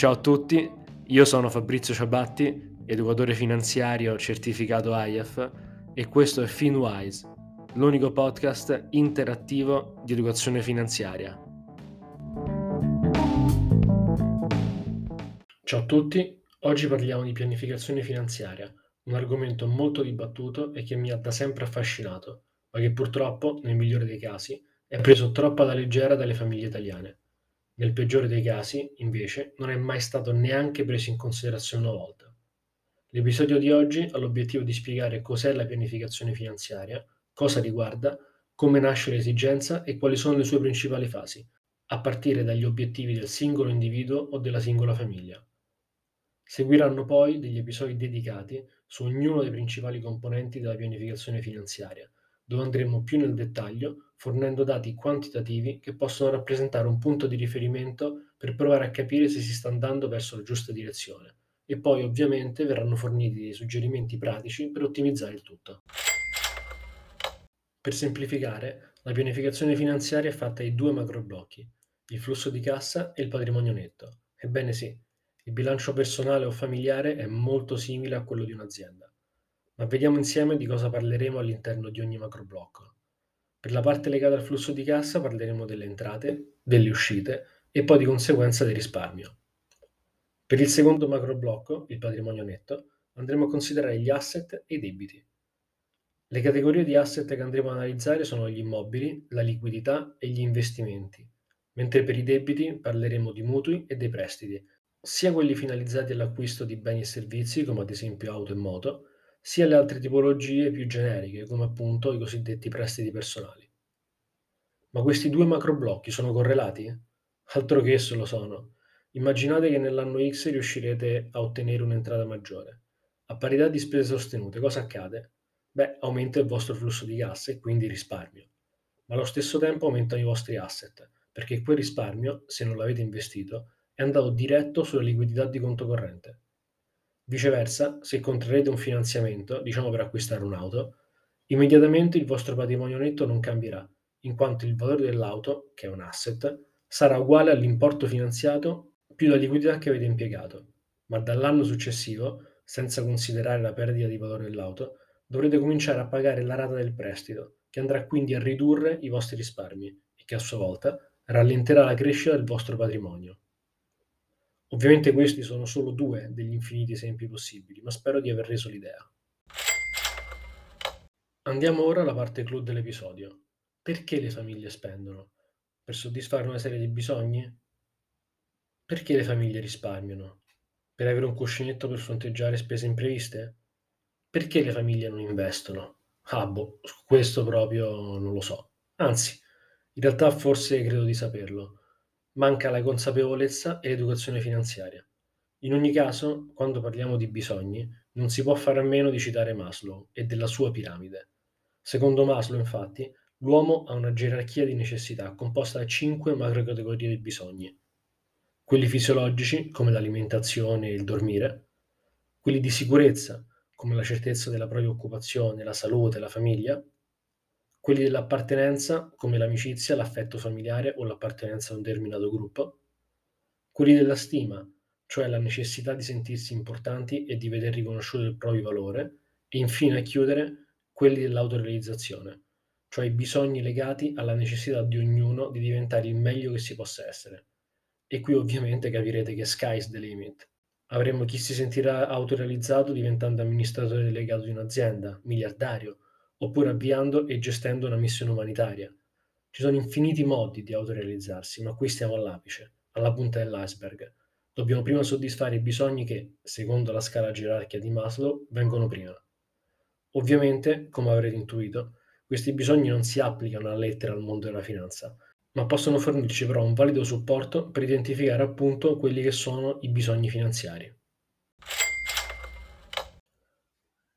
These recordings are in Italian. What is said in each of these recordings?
Ciao a tutti, io sono Fabrizio Ciabatti, educatore finanziario certificato IAF e questo è FinWise, l'unico podcast interattivo di educazione finanziaria. Ciao a tutti, oggi parliamo di pianificazione finanziaria, un argomento molto dibattuto e che mi ha da sempre affascinato, ma che purtroppo, nel migliore dei casi, è preso troppo alla leggera dalle famiglie italiane. Nel peggiore dei casi, invece, non è mai stato neanche preso in considerazione una volta. L'episodio di oggi ha l'obiettivo di spiegare cos'è la pianificazione finanziaria, cosa riguarda, come nasce l'esigenza e quali sono le sue principali fasi, a partire dagli obiettivi del singolo individuo o della singola famiglia. Seguiranno poi degli episodi dedicati su ognuno dei principali componenti della pianificazione finanziaria, dove andremo più nel dettaglio fornendo dati quantitativi che possono rappresentare un punto di riferimento per provare a capire se si sta andando verso la giusta direzione e poi ovviamente verranno forniti dei suggerimenti pratici per ottimizzare il tutto. Per semplificare, la pianificazione finanziaria è fatta di due macro blocchi, il flusso di cassa e il patrimonio netto. Ebbene sì, il bilancio personale o familiare è molto simile a quello di un'azienda. Ma vediamo insieme di cosa parleremo all'interno di ogni macroblocco. Per la parte legata al flusso di cassa parleremo delle entrate, delle uscite e poi di conseguenza del risparmio. Per il secondo macroblocco, il patrimonio netto, andremo a considerare gli asset e i debiti. Le categorie di asset che andremo a analizzare sono gli immobili, la liquidità e gli investimenti, mentre per i debiti parleremo di mutui e dei prestiti, sia quelli finalizzati all'acquisto di beni e servizi come ad esempio auto e moto, sia le altre tipologie più generiche, come appunto i cosiddetti prestiti personali. Ma questi due macroblocchi sono correlati? Altro che esso lo sono. Immaginate che nell'anno X riuscirete a ottenere un'entrata maggiore. A parità di spese sostenute, cosa accade? Beh, aumenta il vostro flusso di cassa e quindi risparmio. Ma allo stesso tempo aumentano i vostri asset, perché quel risparmio, se non l'avete investito, è andato diretto sulla liquidità di conto corrente. Viceversa, se contrarrete un finanziamento, diciamo per acquistare un'auto, immediatamente il vostro patrimonio netto non cambierà, in quanto il valore dell'auto, che è un asset, sarà uguale all'importo finanziato più la liquidità che avete impiegato. Ma dall'anno successivo, senza considerare la perdita di valore dell'auto, dovrete cominciare a pagare la rata del prestito, che andrà quindi a ridurre i vostri risparmi e che a sua volta rallenterà la crescita del vostro patrimonio. Ovviamente questi sono solo due degli infiniti esempi possibili, ma spero di aver reso l'idea. Andiamo ora alla parte clou dell'episodio. Perché le famiglie spendono? Per soddisfare una serie di bisogni? Perché le famiglie risparmiano? Per avere un cuscinetto per fronteggiare spese impreviste? Perché le famiglie non investono? Ah, boh, questo proprio non lo so. Anzi, in realtà forse credo di saperlo manca la consapevolezza e l'educazione finanziaria. In ogni caso, quando parliamo di bisogni, non si può fare a meno di citare Maslow e della sua piramide. Secondo Maslow, infatti, l'uomo ha una gerarchia di necessità composta da cinque macrocategorie di bisogni. Quelli fisiologici, come l'alimentazione e il dormire, quelli di sicurezza, come la certezza della propria occupazione, la salute, la famiglia, quelli dell'appartenenza, come l'amicizia, l'affetto familiare o l'appartenenza a un determinato gruppo, quelli della stima, cioè la necessità di sentirsi importanti e di veder riconosciuto il proprio valore, e infine a chiudere quelli dell'autorealizzazione, cioè i bisogni legati alla necessità di ognuno di diventare il meglio che si possa essere. E qui ovviamente capirete che sky's the limit. Avremo chi si sentirà autorealizzato diventando amministratore delegato di un'azienda, miliardario, oppure avviando e gestendo una missione umanitaria. Ci sono infiniti modi di autorealizzarsi, ma qui stiamo all'apice, alla punta dell'iceberg. Dobbiamo prima soddisfare i bisogni che, secondo la scala gerarchia di Maslow, vengono prima. Ovviamente, come avrete intuito, questi bisogni non si applicano alla lettera al mondo della finanza, ma possono fornirci però un valido supporto per identificare appunto quelli che sono i bisogni finanziari.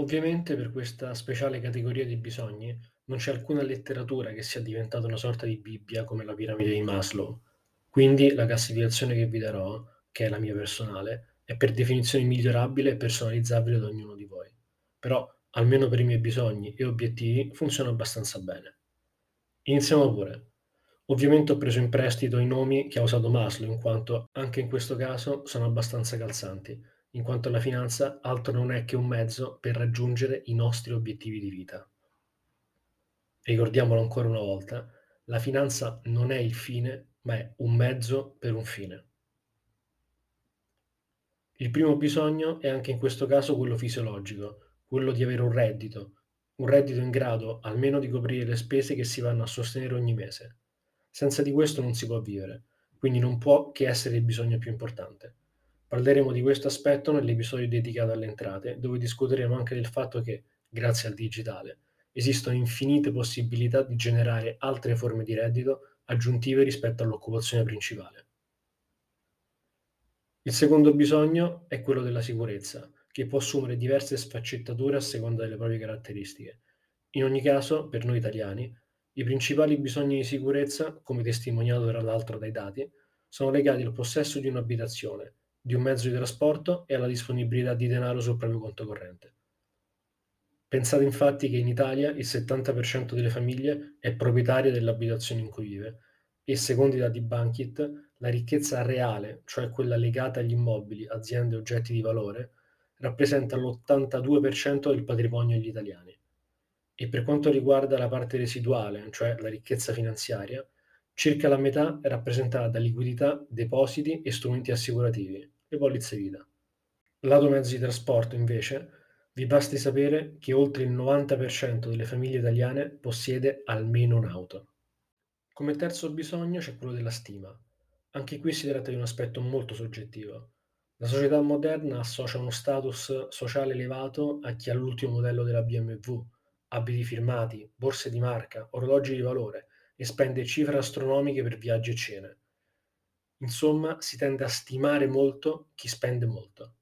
Ovviamente per questa speciale categoria di bisogni non c'è alcuna letteratura che sia diventata una sorta di Bibbia come la piramide di Maslow. Quindi la classificazione che vi darò, che è la mia personale, è per definizione migliorabile e personalizzabile da ognuno di voi. Però, almeno per i miei bisogni e obiettivi, funziona abbastanza bene. Iniziamo pure. Ovviamente ho preso in prestito i nomi che ha usato Maslow, in quanto anche in questo caso sono abbastanza calzanti, in quanto la finanza altro non è che un mezzo per raggiungere i nostri obiettivi di vita. Ricordiamolo ancora una volta, la finanza non è il fine, ma è un mezzo per un fine. Il primo bisogno è anche in questo caso quello fisiologico, quello di avere un reddito, un reddito in grado almeno di coprire le spese che si vanno a sostenere ogni mese. Senza di questo non si può vivere, quindi non può che essere il bisogno più importante. Parleremo di questo aspetto nell'episodio dedicato alle entrate, dove discuteremo anche del fatto che, grazie al digitale, esistono infinite possibilità di generare altre forme di reddito aggiuntive rispetto all'occupazione principale. Il secondo bisogno è quello della sicurezza, che può assumere diverse sfaccettature a seconda delle proprie caratteristiche. In ogni caso, per noi italiani, i principali bisogni di sicurezza, come testimoniato tra l'altro dai dati, sono legati al possesso di un'abitazione, di un mezzo di trasporto e alla disponibilità di denaro sul proprio conto corrente. Pensate infatti che in Italia il 70% delle famiglie è proprietaria dell'abitazione in cui vive e secondo i dati Bankit la ricchezza reale, cioè quella legata agli immobili, aziende e oggetti di valore, rappresenta l'82% del patrimonio degli italiani. E per quanto riguarda la parte residuale, cioè la ricchezza finanziaria, circa la metà è rappresentata da liquidità, depositi e strumenti assicurativi, le polizze vita. Lato mezzi di trasporto, invece, vi basti sapere che oltre il 90% delle famiglie italiane possiede almeno un'auto. Come terzo bisogno c'è quello della stima, anche qui si tratta di un aspetto molto soggettivo. La società moderna associa uno status sociale elevato a chi ha l'ultimo modello della BMW, abiti firmati, borse di marca, orologi di valore e spende cifre astronomiche per viaggi e cene. Insomma, si tende a stimare molto chi spende molto.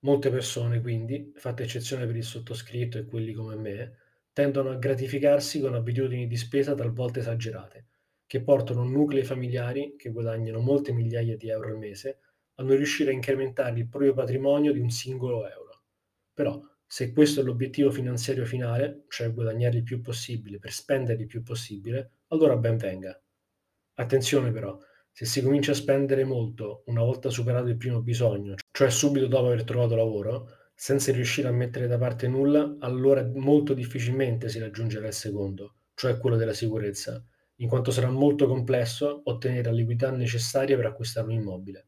Molte persone, quindi, fatta eccezione per il sottoscritto e quelli come me, tendono a gratificarsi con abitudini di spesa talvolta esagerate che portano nuclei familiari che guadagnano molte migliaia di euro al mese a non riuscire a incrementare il proprio patrimonio di un singolo euro. Però, se questo è l'obiettivo finanziario finale, cioè guadagnare il più possibile per spendere il più possibile, allora ben venga. Attenzione però, se si comincia a spendere molto una volta superato il primo bisogno, cioè subito dopo aver trovato lavoro, senza riuscire a mettere da parte nulla, allora molto difficilmente si raggiungerà il secondo, cioè quello della sicurezza, in quanto sarà molto complesso ottenere la liquidità necessaria per acquistare un immobile.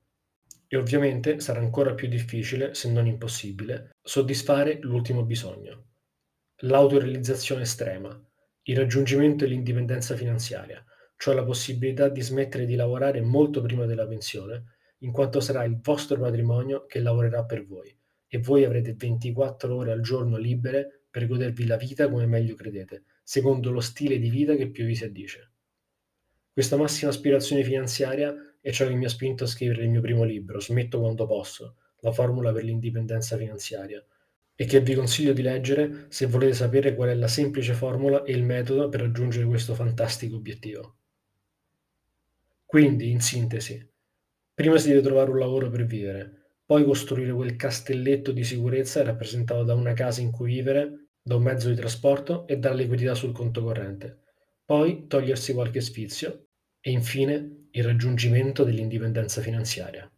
E ovviamente sarà ancora più difficile, se non impossibile, soddisfare l'ultimo bisogno, l'autorealizzazione estrema, il raggiungimento dell'indipendenza finanziaria, cioè la possibilità di smettere di lavorare molto prima della pensione, in quanto sarà il vostro patrimonio che lavorerà per voi e voi avrete 24 ore al giorno libere per godervi la vita come meglio credete, secondo lo stile di vita che più vi si addice. Questa massima aspirazione finanziaria è ciò che mi ha spinto a scrivere il mio primo libro, Smetto quando posso, la formula per l'indipendenza finanziaria, e che vi consiglio di leggere se volete sapere qual è la semplice formula e il metodo per raggiungere questo fantastico obiettivo. Quindi, in sintesi, prima si deve trovare un lavoro per vivere, poi costruire quel castelletto di sicurezza rappresentato da una casa in cui vivere, da un mezzo di trasporto e dalla liquidità sul conto corrente. Poi togliersi qualche sfizio e infine il raggiungimento dell'indipendenza finanziaria.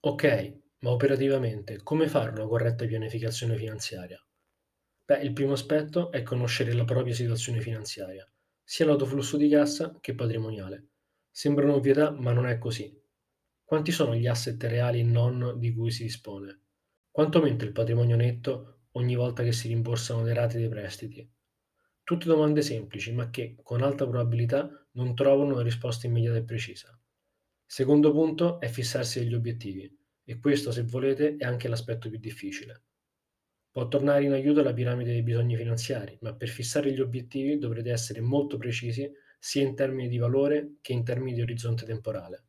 Ok, ma operativamente come fare una corretta pianificazione finanziaria? Beh, il primo aspetto è conoscere la propria situazione finanziaria, sia lato flusso di cassa che patrimoniale. Sembra un'ovvietà, ma non è così. Quanti sono gli asset reali e non di cui si dispone? Quanto aumenta il patrimonio netto ogni volta che si rimborsano le rate dei prestiti? Tutte domande semplici, ma che, con alta probabilità, non trovano una risposta immediata e precisa. Secondo punto è fissarsi degli obiettivi, e questo, se volete, è anche l'aspetto più difficile. Può tornare in aiuto la piramide dei bisogni finanziari, ma per fissare gli obiettivi dovrete essere molto precisi sia in termini di valore che in termini di orizzonte temporale.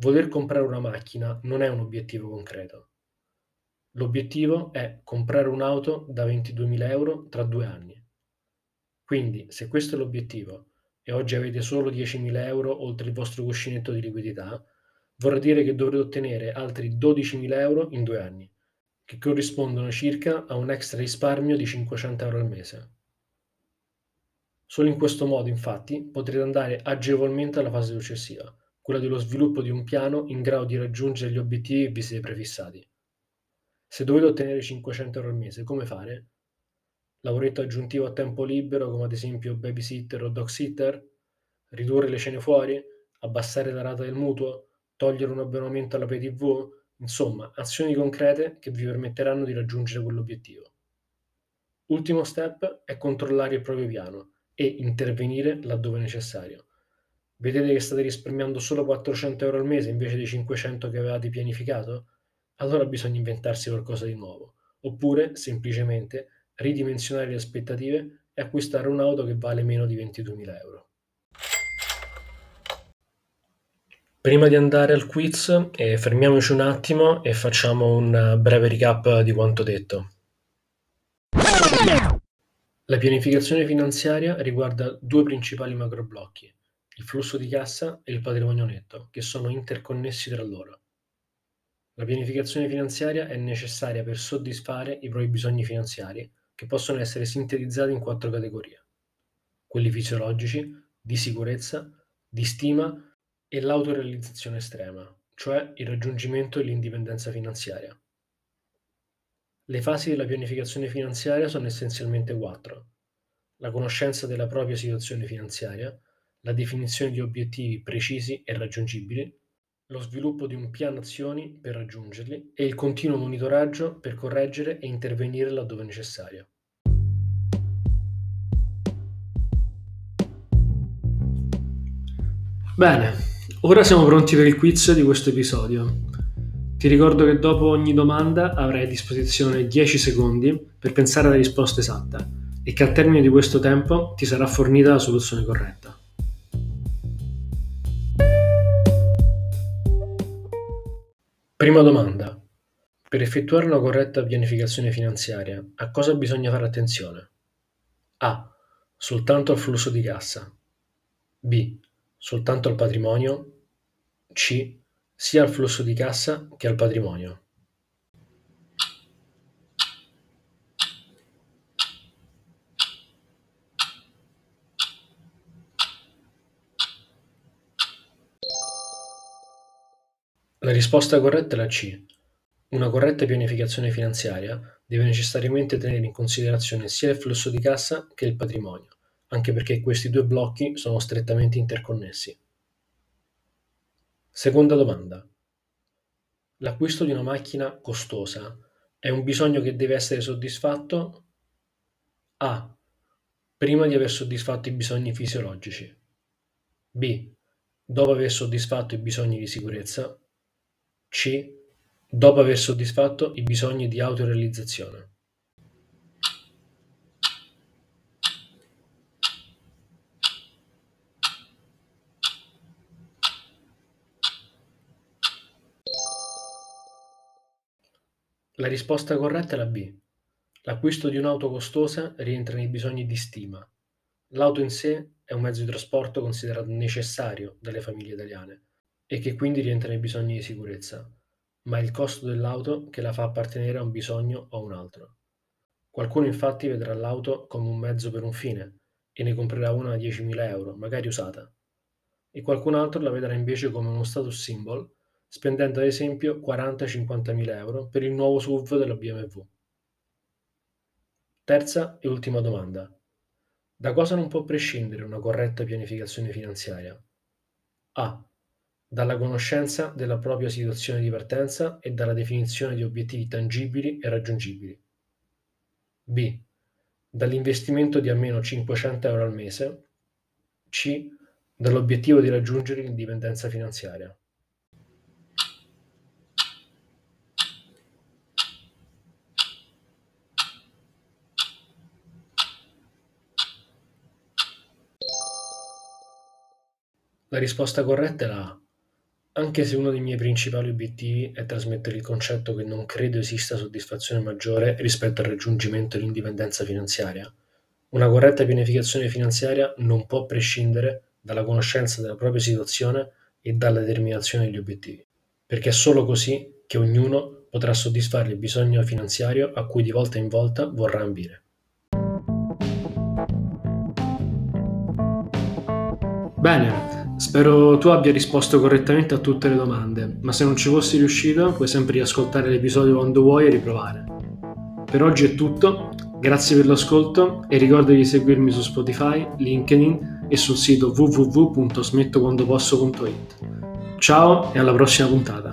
Voler comprare una macchina non è un obiettivo concreto. L'obiettivo è comprare un'auto da 22.000 euro tra due anni. Quindi, se questo è l'obiettivo e oggi avete solo 10.000 euro oltre il vostro cuscinetto di liquidità, vorrà dire che dovrete ottenere altri 12.000 euro in due anni, che corrispondono circa a un extra risparmio di 500 euro al mese. Solo in questo modo, infatti, potrete andare agevolmente alla fase successiva, quella dello sviluppo di un piano in grado di raggiungere gli obiettivi che vi siete prefissati. Se dovete ottenere 500 euro al mese, come fare? Lavoretto aggiuntivo a tempo libero, come ad esempio babysitter o dog sitter? Ridurre le cene fuori? Abbassare la rata del mutuo? Togliere un abbonamento alla PayTV? Insomma, azioni concrete che vi permetteranno di raggiungere quell'obiettivo. Ultimo step è controllare il proprio piano e intervenire laddove necessario. Vedete che state risparmiando solo 400 euro al mese invece dei 500 che avevate pianificato? Allora bisogna inventarsi qualcosa di nuovo, oppure semplicemente ridimensionare le aspettative e acquistare un'auto che vale meno di 22.000 euro. Prima di andare al quiz, eh, fermiamoci un attimo e facciamo un breve recap di quanto detto. La pianificazione finanziaria riguarda due principali macroblocchi, il flusso di cassa e il patrimonio netto, che sono interconnessi tra loro. La pianificazione finanziaria è necessaria per soddisfare i propri bisogni finanziari, che possono essere sintetizzati in quattro categorie: quelli fisiologici, di sicurezza, di stima e l'autorealizzazione estrema, cioè il raggiungimento dell'indipendenza finanziaria. Le fasi della pianificazione finanziaria sono essenzialmente quattro: la conoscenza della propria situazione finanziaria, la definizione di obiettivi precisi e raggiungibili, lo sviluppo di un piano azioni per raggiungerli e il continuo monitoraggio per correggere e intervenire laddove necessario. Bene, ora siamo pronti per il quiz di questo episodio. Ti ricordo che dopo ogni domanda avrai a disposizione 10 secondi per pensare alla risposta esatta e che al termine di questo tempo ti sarà fornita la soluzione corretta. Prima domanda. Per effettuare una corretta pianificazione finanziaria, a cosa bisogna fare attenzione? A. Soltanto al flusso di cassa. B. Soltanto al patrimonio. C sia al flusso di cassa che al patrimonio. La risposta corretta è la C. Una corretta pianificazione finanziaria deve necessariamente tenere in considerazione sia il flusso di cassa che il patrimonio, anche perché questi due blocchi sono strettamente interconnessi. Seconda domanda: l'acquisto di una macchina costosa è un bisogno che deve essere soddisfatto A. Prima di aver soddisfatto i bisogni fisiologici. B. Dopo aver soddisfatto i bisogni di sicurezza. C. Dopo aver soddisfatto i bisogni di autorealizzazione. La risposta corretta è la B. L'acquisto di un'auto costosa rientra nei bisogni di stima. L'auto in sé è un mezzo di trasporto considerato necessario dalle famiglie italiane e che quindi rientra nei bisogni di sicurezza, ma è il costo dell'auto che la fa appartenere a un bisogno o a un altro. Qualcuno infatti vedrà l'auto come un mezzo per un fine e ne comprerà una a 10.000 euro, magari usata, e qualcun altro la vedrà invece come uno status symbol spendendo ad esempio 40-50 mila euro per il nuovo SUV della BMW. Terza e ultima domanda. Da cosa non può prescindere una corretta pianificazione finanziaria? A. Dalla conoscenza della propria situazione di partenza e dalla definizione di obiettivi tangibili e raggiungibili. B. Dall'investimento di almeno 500 euro al mese. C. Dall'obiettivo di raggiungere l'indipendenza finanziaria. La risposta corretta è la A, anche se uno dei miei principali obiettivi è trasmettere il concetto che non credo esista soddisfazione maggiore rispetto al raggiungimento dell'indipendenza finanziaria. Una corretta pianificazione finanziaria non può prescindere dalla conoscenza della propria situazione e dalla determinazione degli obiettivi, perché è solo così che ognuno potrà soddisfare il bisogno finanziario a cui di volta in volta vorrà ambire. Bene, spero tu abbia risposto correttamente a tutte le domande, ma se non ci fossi riuscito puoi sempre riascoltare l'episodio quando vuoi e riprovare. Per oggi è tutto, grazie per l'ascolto e ricorda di seguirmi su Spotify, LinkedIn e sul sito www.smettoquandoposso.it. Ciao e alla prossima puntata!